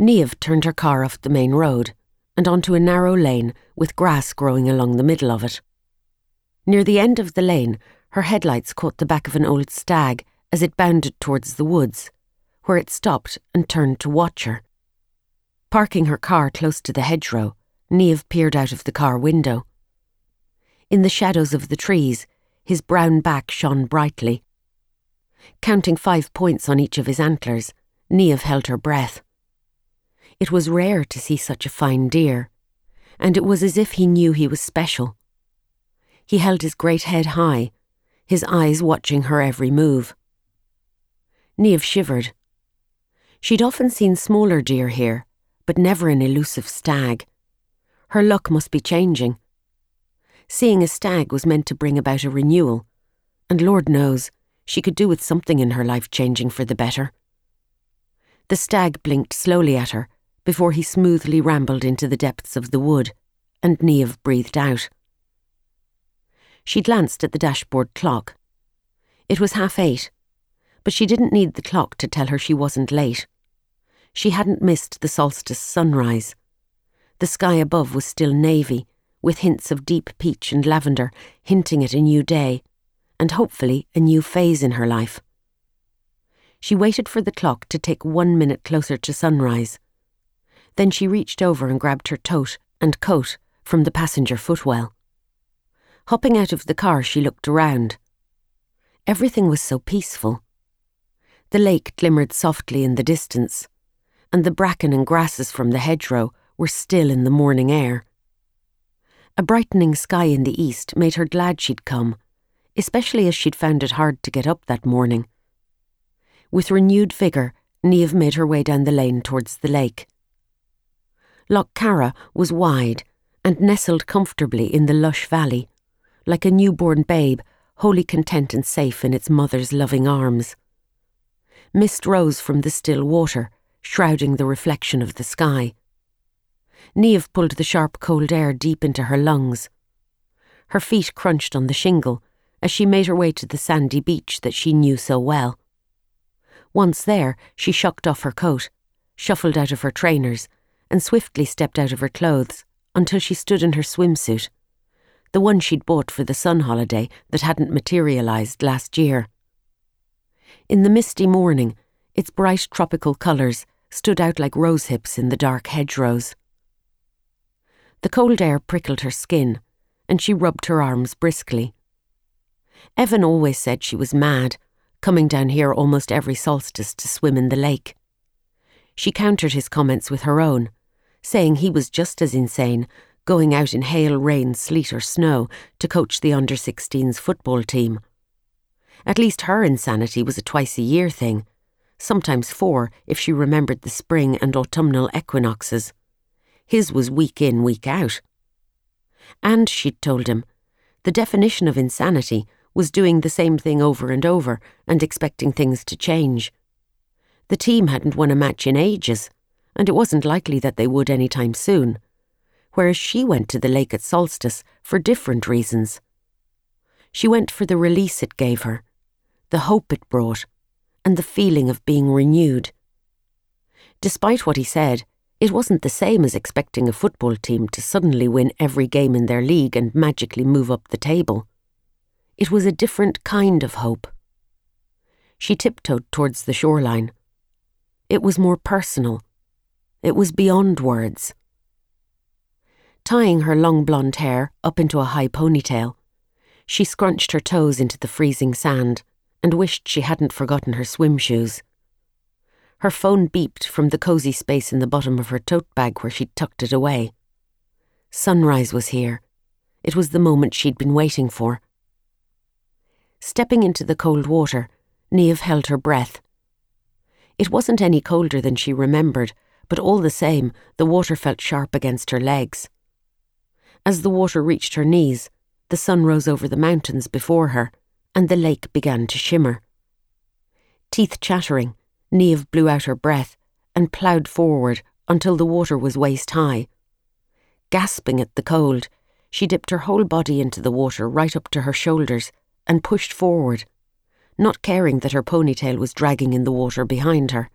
Niamh turned her car off the main road and onto a narrow lane with grass growing along the middle of it. Near the end of the lane, her headlights caught the back of an old stag as it bounded towards the woods, where it stopped and turned to watch her. Parking her car close to the hedgerow, Niamh peered out of the car window. In the shadows of the trees, his brown back shone brightly. Counting five points on each of his antlers, Niamh held her breath. It was rare to see such a fine deer, and it was as if he knew he was special. He held his great head high, his eyes watching her every move. Niamh shivered. She'd often seen smaller deer here, but never an elusive stag. Her luck must be changing. Seeing a stag was meant to bring about a renewal, and Lord knows, she could do with something in her life changing for the better. The stag blinked slowly at her before he smoothly rambled into the depths of the wood, and Niamh breathed out. She glanced at the dashboard clock. It was half eight, but she didn't need the clock to tell her she wasn't late. She hadn't missed the solstice sunrise. The sky above was still navy, with hints of deep peach and lavender hinting at a new day, and hopefully a new phase in her life. She waited for the clock to tick one minute closer to sunrise then she reached over and grabbed her tote and coat from the passenger footwell. Hopping out of the car, she looked around. Everything was so peaceful. The lake glimmered softly in the distance, and the bracken and grasses from the hedgerow were still in the morning air. A brightening sky in the east made her glad she'd come, especially as she'd found it hard to get up that morning. With renewed vigour, Niamh made her way down the lane towards the lake. Lough Carra was wide and nestled comfortably in the lush valley, like a newborn babe wholly content and safe in its mother's loving arms. Mist rose from the still water, shrouding the reflection of the sky. Niamh pulled the sharp cold air deep into her lungs. Her feet crunched on the shingle as she made her way to the sandy beach that she knew so well. Once there, she shucked off her coat, shuffled out of her trainers, and swiftly stepped out of her clothes until she stood in her swimsuit, the one she'd bought for the sun holiday that hadn't materialised last year. In the misty morning, its bright tropical colours stood out like rosehips in the dark hedgerows. The cold air prickled her skin, and she rubbed her arms briskly. Evan always said she was mad, coming down here almost every solstice to swim in the lake. She countered his comments with her own saying he was just as insane, going out in hail, rain, sleet, or snow to coach the under 16s football team. At least her insanity was a twice a year thing, sometimes four if she remembered the spring and autumnal equinoxes. His was week in, week out. And, she'd told him, the definition of insanity was doing the same thing over and over and expecting things to change. The team hadn't won a match in ages and it wasn't likely that they would any time soon, whereas she went to the lake at solstice for different reasons. She went for the release it gave her, the hope it brought, and the feeling of being renewed. Despite what he said, it wasn't the same as expecting a football team to suddenly win every game in their league and magically move up the table. It was a different kind of hope. She tiptoed towards the shoreline. It was more personal it was beyond words. Tying her long blonde hair up into a high ponytail, she scrunched her toes into the freezing sand and wished she hadn't forgotten her swim shoes. Her phone beeped from the cosy space in the bottom of her tote bag where she'd tucked it away. Sunrise was here. It was the moment she'd been waiting for. Stepping into the cold water, Niamh held her breath. It wasn't any colder than she remembered, but all the same, the water felt sharp against her legs. As the water reached her knees, the sun rose over the mountains before her, and the lake began to shimmer. Teeth chattering, Niamh blew out her breath and ploughed forward until the water was waist high. Gasping at the cold, she dipped her whole body into the water right up to her shoulders and pushed forward, not caring that her ponytail was dragging in the water behind her.